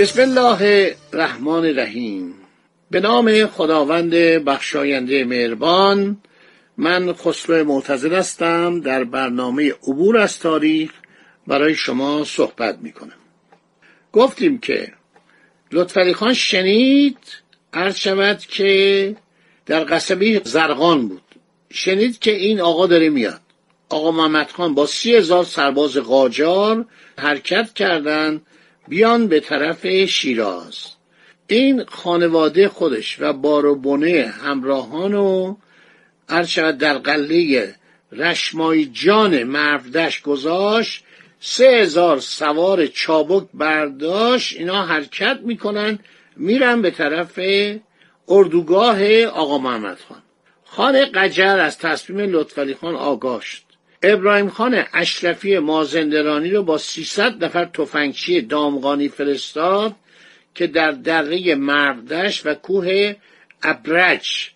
بسم الله الرحمن الرحیم. به نام خداوند بخشاینده مهربان من خسرو معتزد هستم در برنامه عبور از تاریخ برای شما صحبت می‌کنم. گفتیم که لطفعلی خان شنید عرض شود که در قصبه زرقان بود. شنید که این آقا داره میاد. آقا محمد خان با سی هزار سرباز قاجار حرکت کردند بیان به طرف شیراز. این خانواده خودش و بار و بنه همراهان و شود در قله رشمای جان مرودش گذاشت سه هزار سوار چابک برداشت اینا حرکت می‌کنن میرن به طرف اردوگاه آقا محمد خان. خان قجر از تصمیم لطفعلی خان آگاشت ابراهیم خان اشرفی مازندرانی رو با 300 نفر تفنگچی دامغانی فرستاد که در دره مردش و کوه ابرج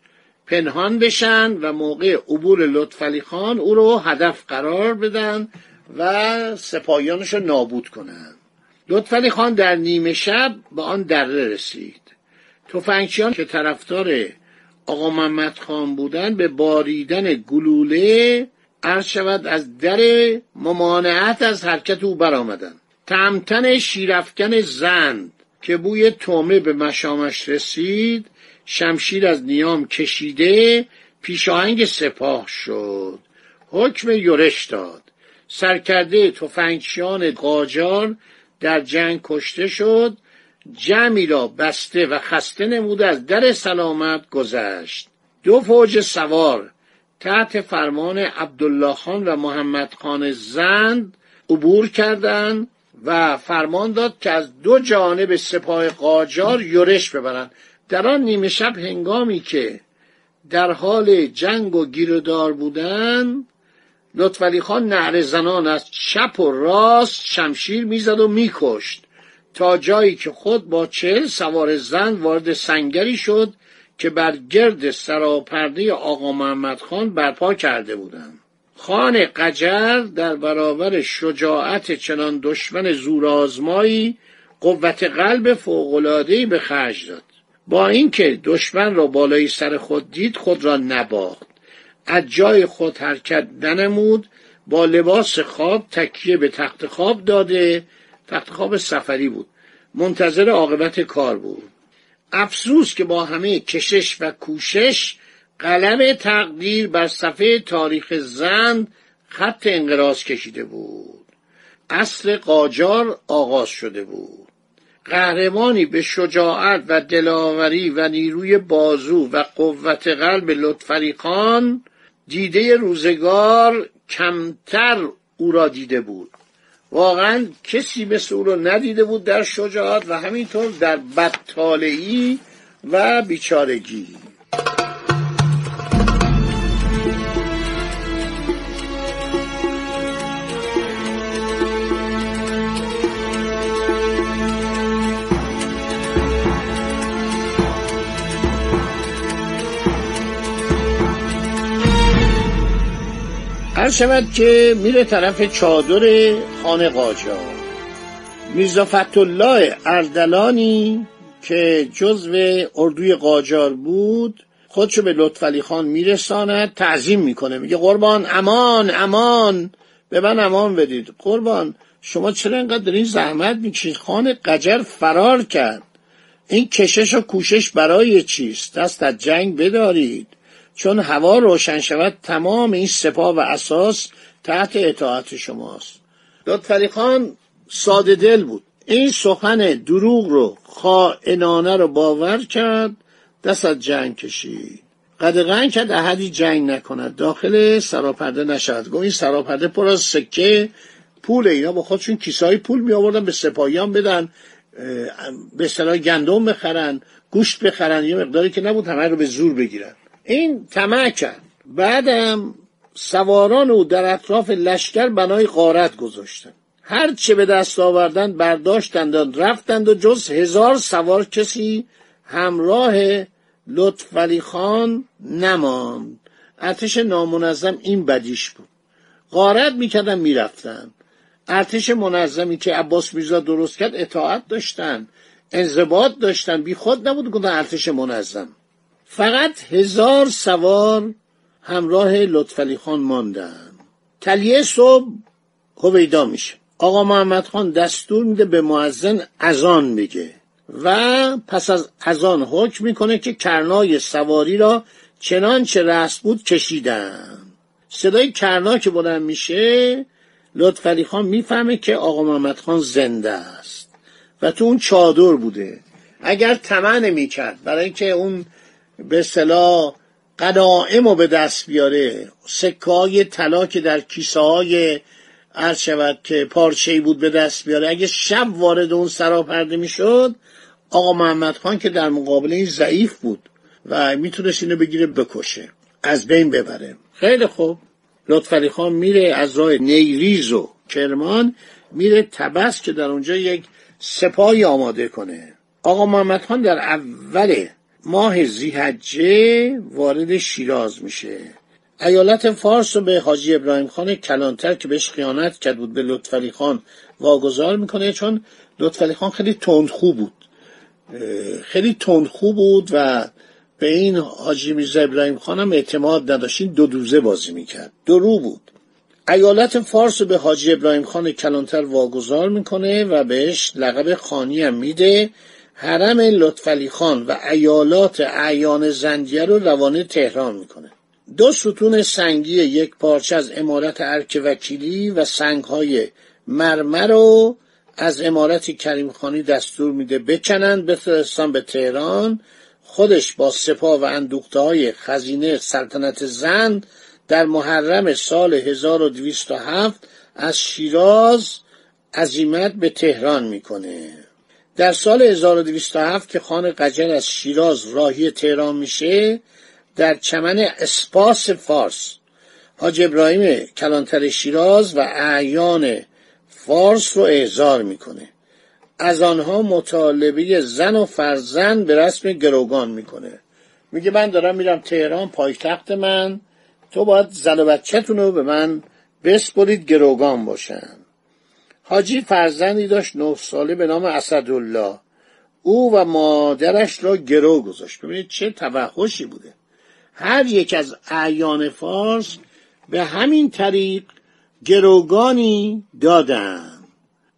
پنهان بشن و موقع عبور لطفعلی خان او رو هدف قرار بدن و سپاهیانش رو نابود کنند لطفعلی خان در نیمه شب به آن دره رسید. تفنگچیان که طرفدار آقا محمد خان بودن به باریدن گلوله عرض شود از در ممانعت از حرکت او برآمدند. تمتن شیرفکن زند که بوی تومه به مشامش رسید شمشیر از نیام کشیده پیشاهنگ سپاه شد. حکم یورش داد. سرکرده تفنگچیان قاجار در جنگ کشته شد. جمعی را بسته و خسته نمود از در سلامت گذشت. دو فوج سوار تحت فرمان عبدالله خان و محمد خان زند عبور کردند و فرمان داد که از دو جانب سپاه قاجار یورش ببرند در آن نیمه شب هنگامی که در حال جنگ و گیردار بودند لطفعلی خان نعر زنان از چپ و راست شمشیر می‌زد و میکشت. تا جایی که خود با چهل سوار زن وارد سنگری شد که بر گرد سراپرده آقا محمد خان برپا کرده بودند خان قجر در برابر شجاعت چنان دشمن زورآزمایی قوت قلب فوقالعادهای به خرج داد. با اینکه دشمن را بالای سر خود دید خود را نباخت. از جای خود حرکت ننمود با لباس خواب تکیه به تخت خواب داده. تخت خواب سفری بود. منتظر عاقبت کار بود. افسوس که با همه کشش و کوشش قلم تقدیر بر صفحه تاریخ زند خط انقراض کشیده بود. اصل قاجار آغاز شده بود. قهرمانی به شجاعت و دلاوری و نیروی بازو و قوت قلب لطفری خان دیده روزگار کمتر او را دیده بود. واقعا کسی مثل او رو ندیده بود در شجاعت و همینطور در بدطالعی و بیچارگی. هر شود که میره طرف چادر خانه قاجار. میرزا الله اردلانی که جزو اردوی قاجار بود خودشو به لطفعلی خان میرساند تعظیم می‌کنه. میگه قربان امان امان به من امان بدید. قربان شما چرا اینقدر این زحمت می‌کشید؟ خان قجر فرار کرد. این کشش و کوشش برای چیست؟ دست از جنگ بدارید. چون هوا روشن شود تمام این سپاه و اساس تحت اطاعت شماست. لطفعلی خان ساده دل بود. این سخن دروغ رو خائنانه رو باور کرد دست از جنگ کشید. قدغن کرد احدی جنگ نکند. داخل سراپرده نشد گفت این سراپرده پر از سکه پول اینا با خودشون کیسای پول می آوردن به سپاهیان بدن به اصطلاح گندم بخرن گوشت بخرن. یه مقداری که نبود همه رو به زور بگیرن. این طمع کرد بعدم سواران او در اطراف لشکر بنای غارت گذاشتن. هر چه به دست آوردن برداشتند رفتند و جز هزار سوار کسی همراه لطفعلی خان نماند. ارتش نامنظم این بدیش بود. غارت می‌کردن می‌رفتن. ارتش منظمی که عباس میرزا درست کرد اطاعت داشتن انضباط داشتن. بی خود نبود گفتن ارتش منظم. فقط هزار سوار همراه لطفعلی خان ماندن. تلیه صبح هویدا میشه. آقا محمد خان دستور میده به معزن ازان میگه و پس از ازان حکم می‌کنه که کرنای سواری را چنانچه رست بود کشیدن. صدای کرنا که بلند میشه لطفعلی خان می‌فهمه که آقا محمد خان زنده است و تو اون چادر بوده. اگر طمع نمی‌کرد برای اینکه اون به صلاح قنائم رو به دست بیاره. سکه های طلا که در کیسه های عرض شود که پارچه بود به دست بیاره. اگه شب وارد اون سراپرده می‌شد آقا محمد خان که در مقابله این ضعیف بود و می‌تونست اینو بگیره بکشه از بین ببره. خیلی خوب. لطفعلی خان میره از راه نیریز و کرمان میره تبس که در اونجا یک سپاهی آماده کنه. آقا محمد خان در اول ماه زیحجه وارد شیراز میشه. ایالت فارس رو به حاجی ابراهیم خان کلانتر که بهش خیانت کرد بود به لطفعلی خان واگذار می‌کنه چون لطفعلی خان خیلی تندخو بود. خیلی تندخو بود و به این حاجی میرزا ابراهیم خانم اعتماد نداشت. این دو دوزه بازی می‌کرد. درو بود. ایالت فارس رو به حاجی ابراهیم خان کلانتر واگذار می‌کنه و بهش لقب خانی هم میده. حرم لطفعلی خان و ایالات اعیان زندیه رو روانه تهران می‌کنه. دو ستون سنگی یک پارچه از امارت ارک وکیلی و سنگهای مرمر رو از امارت کریم خانی دستور میده بکنند بفرستان به تهران. خودش با سپاه و اندوخته های خزینه سلطنت زند در محرم سال 1207 از شیراز عزیمت به تهران می‌کنه. در سال 1207 که خان قجر از شیراز راهی تهران میشه در چمن اسپاس فارس حاج ابراهیم کلانتر شیراز و اعیان فارس رو احضار می‌کنه. از آنها مطالبه زن و فرزند به رسم گروگان می‌کنه. میگه من دارم میرم تهران پایتخت من تو باید زن و بچهتون رو به من بسپرید گروگان باشن. حاجی فرزندی داشت نه ساله به نام اسدالله. او و مادرش را گرو گذاشت. ببینید چه توحشی بوده. هر یک از اعیان فارس به همین طریق گروگانی دادن.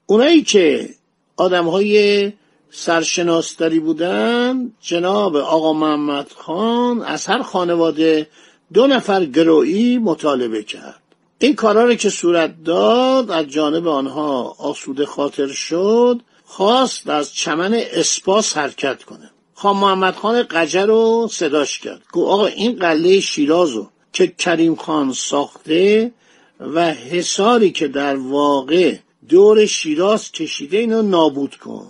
اونایی که آدم های سرشناستری بودن جناب آقا محمد خان از هر خانواده دو نفر گرویی مطالبه کرد. این کارا که صورت داد از جانب آنها آسوده خاطر شد خواست از چمن اسپاس حرکت کنه. خان محمد خان قجر رو صداش کرد. گو آقا این قله شیرازو که کریم خان ساخته و حساری که در واقع دور شیراز کشیده اینو نابود کن.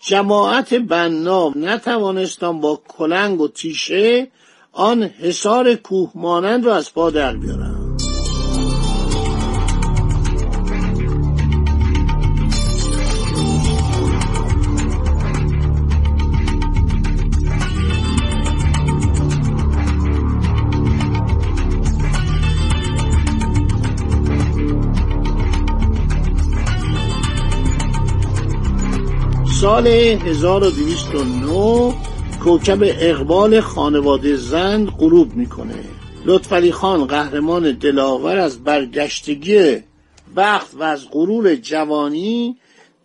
جماعت بنا نتوانستان با کلنگ و تیشه آن حصار کوه مانند را از پا در بیارن. سال 1209 کوکب اقبال خانواده زند غروب می‌کنه. لطفعلی خان قهرمان دلاور از برگشتگی بخت و از غرور جوانی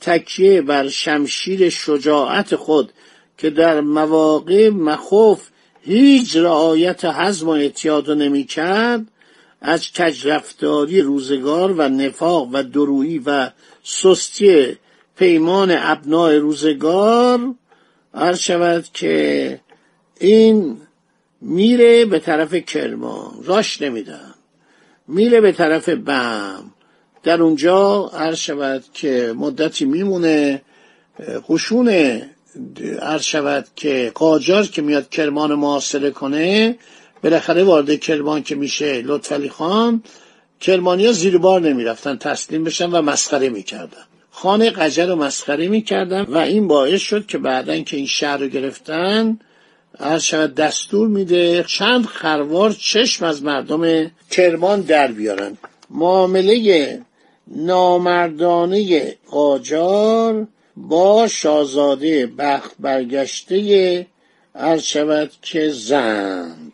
تکیه بر شمشیر شجاعت خود که در مواقع مخوف هیچ رعایت حزم و اعتیاد نمی کرد از کجرفتاری روزگار و نفاق و درویی و سستی پیمان ابناع روزگار عرض شود که این میره به طرف کرمان. راش نمیدن میره به طرف بم. در اونجا عرض شود که مدتی میمونه. قشون عرض شود که قاجار که میاد کرمان محاصره کنه بالاخره وارد کرمان که میشه لطفعلی خان کرمانیا زیر بار نمی‌رفتن تسلیم بشن و مسخره می‌کردن. خانه قجر رو مسخره می‌کردن و این باعث شد که بعدا که این شهر رو گرفتن از شود دستور میده چند خروار چشم از مردم کرمان در بیارن. معامله نامردانه قاجار با شاهزاده بخت برگشته عرض شود که زند.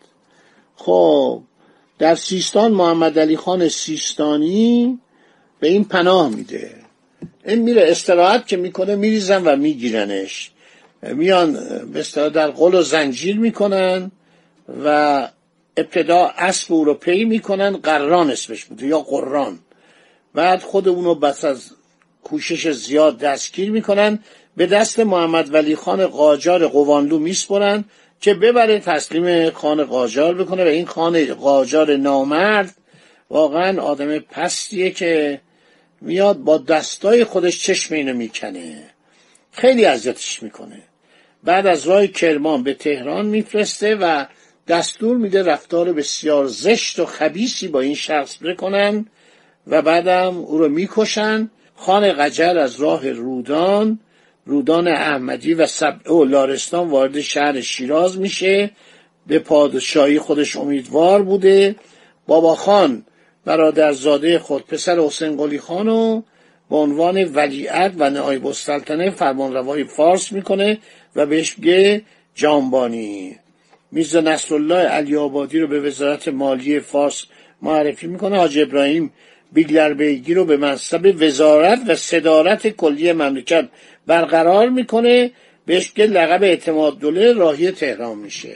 خب در سیستان محمد علی خان سیستانی به این پناه میده. این میره استراحت که می‌کنه میریزن و میگیرنش. میان به در قل و زنجیر می‌کنن و ابتدا اسب او رو پی می‌کنن قران اسمش بوده یا قران بعد خود اونو بس از کوشش زیاد دستگیر می‌کنن به دست محمد ولی خان قاجار قوانلو میسپرن که ببره تسلیم خان قاجار بکنه. و این خان قاجار نامرد واقعا آدم پستیه که میاد با دستای خودش چشم اینو می‌کنه. خیلی اذیتش می‌کنه. بعد از راه کرمان به تهران میفرسته و دستور میده رفتار بسیار زشت و خبیسی با این شخص بکنن و بعدم او رو می‌کشن. خان قجر از راه رودان رودان احمدی و سبع و لارستان وارد شهر شیراز میشه. به پادشاهی خودش امیدوار بوده. بابا خان برادرزاده خود پسر حسین قلی خان رو به عنوان ولیعت و نایب السلطنه فرمانروای فارس می‌کنه و بهش میگه جانبانی. میرزا نصرالله علی آبادی رو به وزارت مالی فارس معرفی می‌کنه. حاج ابراهیم بیگلر بیگی رو به منصب وزارت و صدارت کلی مملکت برقرار می‌کنه. بهش که لقب اعتماد دوله راهی تهران میشه.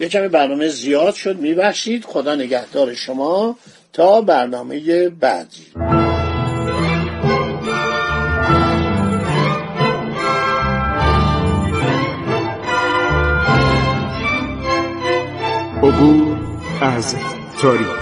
یه کمی برنامه زیاد شد. میبخشید. خدا نگهدار شما. تا برنامه بعدی. عبور از تاریخ.